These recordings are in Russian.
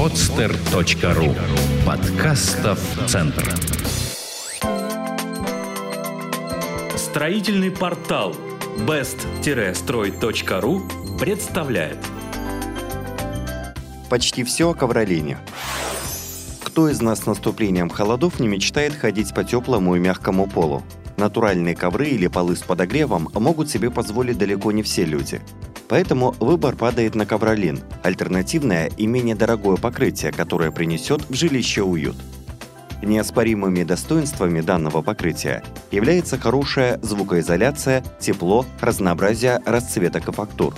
podster.ru Подкастов Центр Строительный портал best-строй.ру представляет Почти все о ковролине. Кто из нас с наступлением холодов не мечтает ходить по теплому и мягкому полу? Натуральные ковры или полы с подогревом могут себе позволить далеко не все люди. Поэтому выбор падает на ковролин – альтернативное и менее дорогое покрытие, которое принесет в жилище уют. Неоспоримыми достоинствами данного покрытия является хорошая звукоизоляция, тепло, разнообразие расцветок и фактур.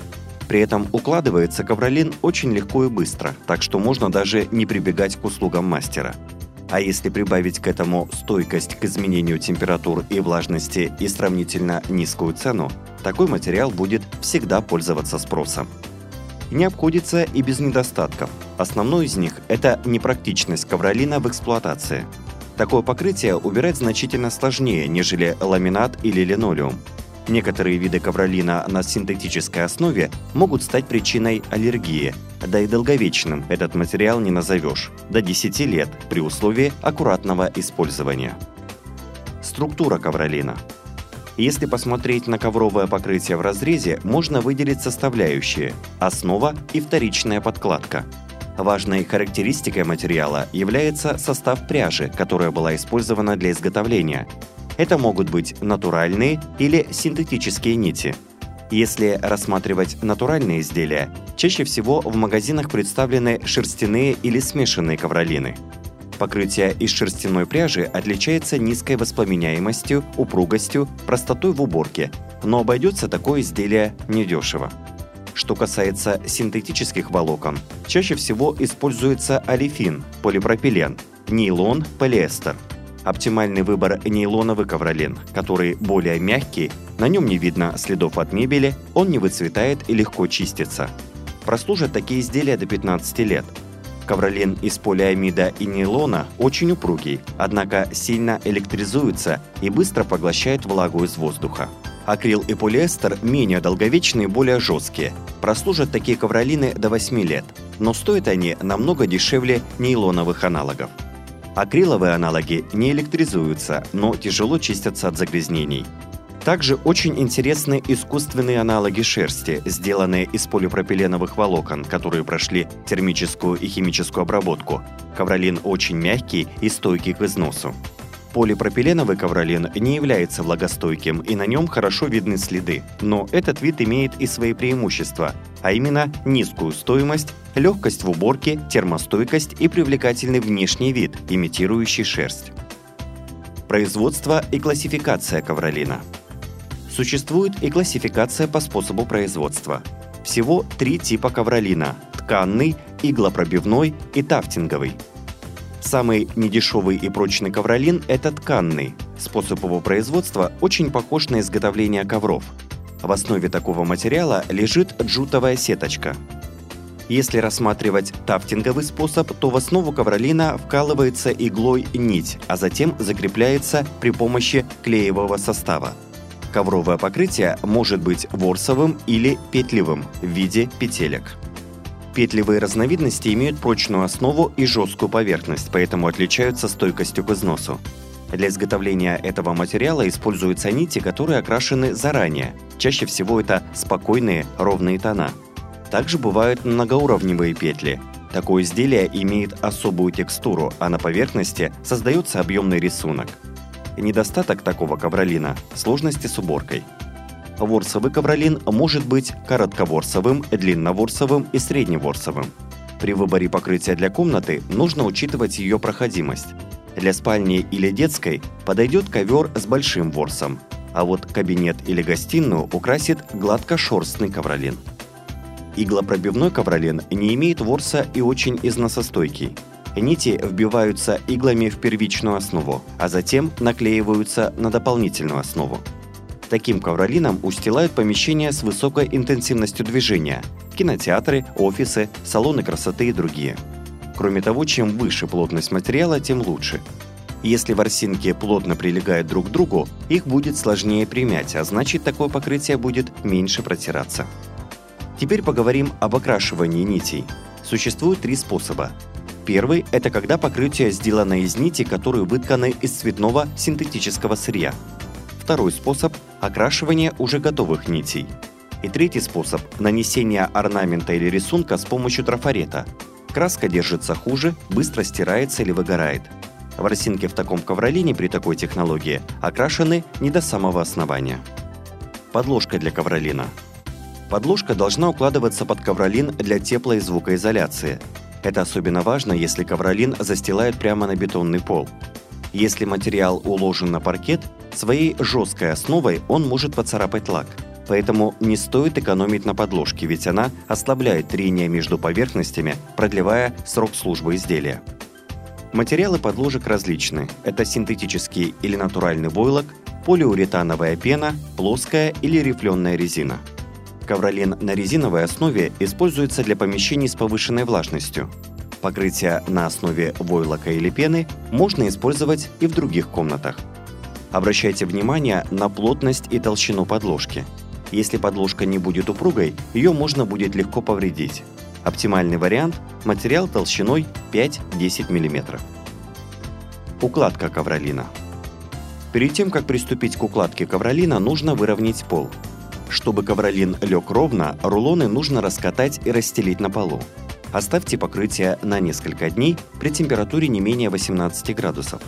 При этом укладывается ковролин очень легко и быстро, так что можно даже не прибегать к услугам мастера. А если прибавить к этому стойкость к изменению температур и влажности и сравнительно низкую цену, такой материал будет всегда пользоваться спросом. Не обходится и без недостатков. Основной из них – это непрактичность ковролина в эксплуатации. Такое покрытие убирать значительно сложнее, нежели ламинат или линолеум, Некоторые виды ковролина на синтетической основе могут стать причиной аллергии, да и долговечным этот материал не назовешь, до 10 лет при условии аккуратного использования. Структура ковролина. Если посмотреть на ковровое покрытие в разрезе, можно выделить составляющие – основа и вторичная подкладка. Важной характеристикой материала является состав пряжи, которая была использована для изготовления, это могут быть натуральные или синтетические нити. Если рассматривать натуральные изделия, чаще всего в магазинах представлены шерстяные или смешанные ковролины. Покрытие из шерстяной пряжи отличается низкой воспламеняемостью, упругостью, простотой в уборке, но обойдется такое изделие недешево. Что касается синтетических волокон, чаще всего используется олефин, полипропилен, нейлон, полиэстер – Оптимальный выбор – нейлоновый ковролин, который более мягкий, на нем не видно следов от мебели, он не выцветает и легко чистится. Прослужат такие изделия до 15 лет. Ковролин из полиамида и нейлона очень упругий, однако сильно электризуется и быстро поглощает влагу из воздуха. Акрил и полиэстер менее долговечные и более жесткие. Прослужат такие ковролины до 8 лет, но стоят они намного дешевле нейлоновых аналогов. Акриловые аналоги не электризуются, но тяжело чистятся от загрязнений. Также очень интересны искусственные аналоги шерсти, сделанные из полипропиленовых волокон, которые прошли термическую и химическую обработку. Ковролин очень мягкий и стойкий к износу. Полипропиленовый ковролин не является влагостойким и на нем хорошо видны следы, но этот вид имеет и свои преимущества, а именно низкую стоимость, легкость в уборке, термостойкость и привлекательный внешний вид, имитирующий шерсть. Производство и классификация ковролина. Существует и классификация по способу производства. Всего три типа ковролина – тканный, иглопробивной и тафтинговый – Самый недешевый и прочный ковролин – это тканный. Способ его производства очень похож на изготовление ковров. В основе такого материала лежит джутовая сеточка. Если рассматривать тафтинговый способ, то в основу ковролина вкалывается иглой нить, а затем закрепляется при помощи клеевого состава. Ковровое покрытие может быть ворсовым или петлевым в виде петелек. Петлевые разновидности имеют прочную основу и жесткую поверхность, поэтому отличаются стойкостью к износу. Для изготовления этого материала используются нити, которые окрашены заранее. Чаще всего это спокойные, ровные тона. Также бывают многоуровневые петли. Такое изделие имеет особую текстуру, а на поверхности создается объемный рисунок. Недостаток такого ковролина – сложности с уборкой – Ворсовый ковролин может быть коротковорсовым, длинноворсовым и средневорсовым. При выборе покрытия для комнаты нужно учитывать ее проходимость. Для спальни или детской подойдет ковер с большим ворсом, а вот кабинет или гостиную украсит гладкошерстный ковролин. Иглопробивной ковролин не имеет ворса и очень износостойкий. Нити вбиваются иглами в первичную основу, а затем наклеиваются на дополнительную основу. Таким ковролином устилают помещения с высокой интенсивностью движения – кинотеатры, офисы, салоны красоты и другие. Кроме того, чем выше плотность материала, тем лучше. Если ворсинки плотно прилегают друг к другу, их будет сложнее примять, а значит такое покрытие будет меньше протираться. Теперь поговорим об окрашивании нитей. Существует три способа. Первый – это когда покрытие сделано из нити, которые вытканы из цветного синтетического сырья. Второй способ – окрашивание уже готовых нитей. И третий способ – нанесение орнамента или рисунка с помощью трафарета. Краска держится хуже, быстро стирается или выгорает. Ворсинки в таком ковролине при такой технологии окрашены не до самого основания. Подложка для ковролина. Подложка должна укладываться под ковролин для теплой звукоизоляции. Это особенно важно, если ковролин застилают прямо на бетонный пол. Если материал уложен на паркет, своей жесткой основой он может поцарапать лак. Поэтому не стоит экономить на подложке, ведь она ослабляет трение между поверхностями, продлевая срок службы изделия. Материалы подложек различны. Это синтетический или натуральный войлок, полиуретановая пена, плоская или рифленая резина. Ковролин на резиновой основе используется для помещений с повышенной влажностью. Покрытие на основе войлока или пены можно использовать и в других комнатах. Обращайте внимание на плотность и толщину подложки. Если подложка не будет упругой, ее можно будет легко повредить. Оптимальный вариант – материал толщиной 5-10 мм. Укладка ковролина. Перед тем, как приступить к укладке ковролина, нужно выровнять пол. Чтобы ковролин лег ровно, рулоны нужно раскатать и расстелить на полу. Оставьте покрытие на несколько дней при температуре не менее 18 градусов.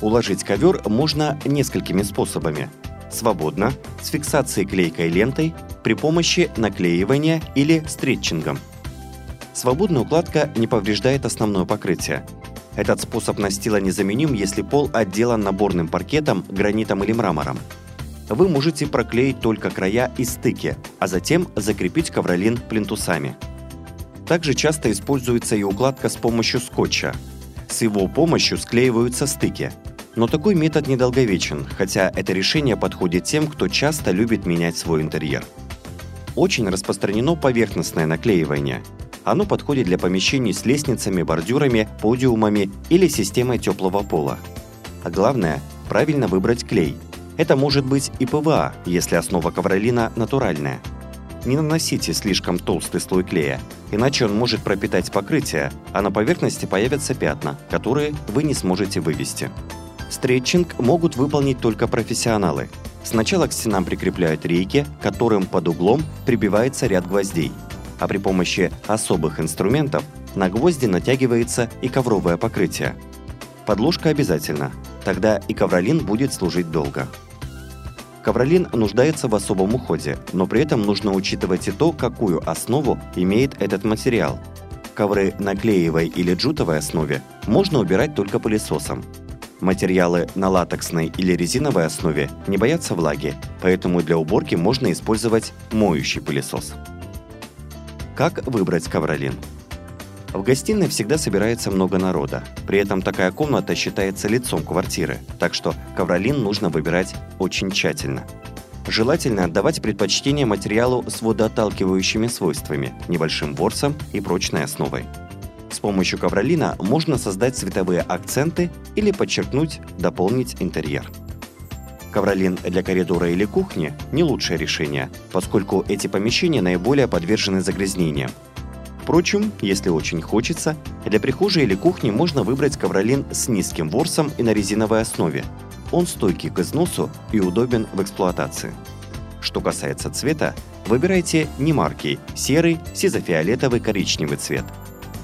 Уложить ковер можно несколькими способами. Свободно, с фиксацией клейкой лентой, при помощи наклеивания или стретчингом. Свободная укладка не повреждает основное покрытие. Этот способ настила незаменим, если пол отделан наборным паркетом, гранитом или мрамором. Вы можете проклеить только края и стыки, а затем закрепить ковролин плинтусами. Также часто используется и укладка с помощью скотча. С его помощью склеиваются стыки. Но такой метод недолговечен, хотя это решение подходит тем, кто часто любит менять свой интерьер. Очень распространено поверхностное наклеивание – оно подходит для помещений с лестницами, бордюрами, подиумами или системой теплого пола. А главное – правильно выбрать клей. Это может быть и ПВА, если основа ковролина натуральная. Не наносите слишком толстый слой клея, иначе он может пропитать покрытие, а на поверхности появятся пятна, которые вы не сможете вывести. Стретчинг могут выполнить только профессионалы. Сначала к стенам прикрепляют рейки, которым под углом прибивается ряд гвоздей – а при помощи особых инструментов на гвозди натягивается и ковровое покрытие. Подложка обязательно, тогда и ковролин будет служить долго. Ковролин нуждается в особом уходе, но при этом нужно учитывать и то, какую основу имеет этот материал. Ковры на клеевой или джутовой основе можно убирать только пылесосом. Материалы на латексной или резиновой основе не боятся влаги, поэтому для уборки можно использовать моющий пылесос. Как выбрать ковролин? В гостиной всегда собирается много народа. При этом такая комната считается лицом квартиры, так что ковролин нужно выбирать очень тщательно. Желательно отдавать предпочтение материалу с водоотталкивающими свойствами, небольшим ворсом и прочной основой. С помощью ковролина можно создать цветовые акценты или подчеркнуть, дополнить интерьер. Ковролин для коридора или кухни – не лучшее решение, поскольку эти помещения наиболее подвержены загрязнениям. Впрочем, если очень хочется, для прихожей или кухни можно выбрать ковролин с низким ворсом и на резиновой основе. Он стойкий к износу и удобен в эксплуатации. Что касается цвета, выбирайте не марки – серый, сизофиолетовый, коричневый цвет.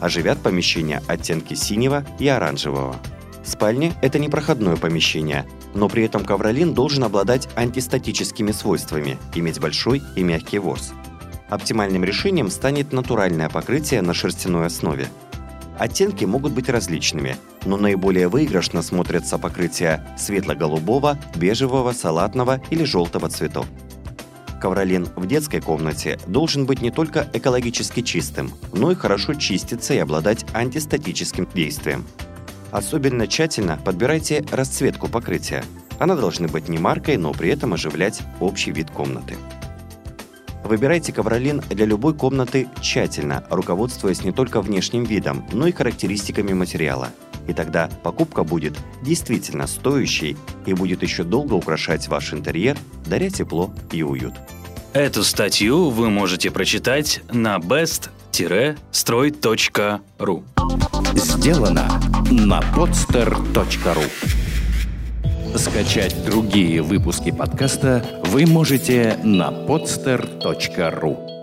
Оживят помещения оттенки синего и оранжевого. Спальня – это непроходное помещение, но при этом ковролин должен обладать антистатическими свойствами, иметь большой и мягкий ворс. Оптимальным решением станет натуральное покрытие на шерстяной основе. Оттенки могут быть различными, но наиболее выигрышно смотрятся покрытия светло-голубого, бежевого, салатного или желтого цветов. Ковролин в детской комнате должен быть не только экологически чистым, но и хорошо чиститься и обладать антистатическим действием. Особенно тщательно подбирайте расцветку покрытия. Она должна быть не маркой, но при этом оживлять общий вид комнаты. Выбирайте ковролин для любой комнаты тщательно, руководствуясь не только внешним видом, но и характеристиками материала. И тогда покупка будет действительно стоящей и будет еще долго украшать ваш интерьер, даря тепло и уют. Эту статью вы можете прочитать на best podster-строй.ру Сделано на podster.ru Скачать другие выпуски подкаста вы можете на podster.ru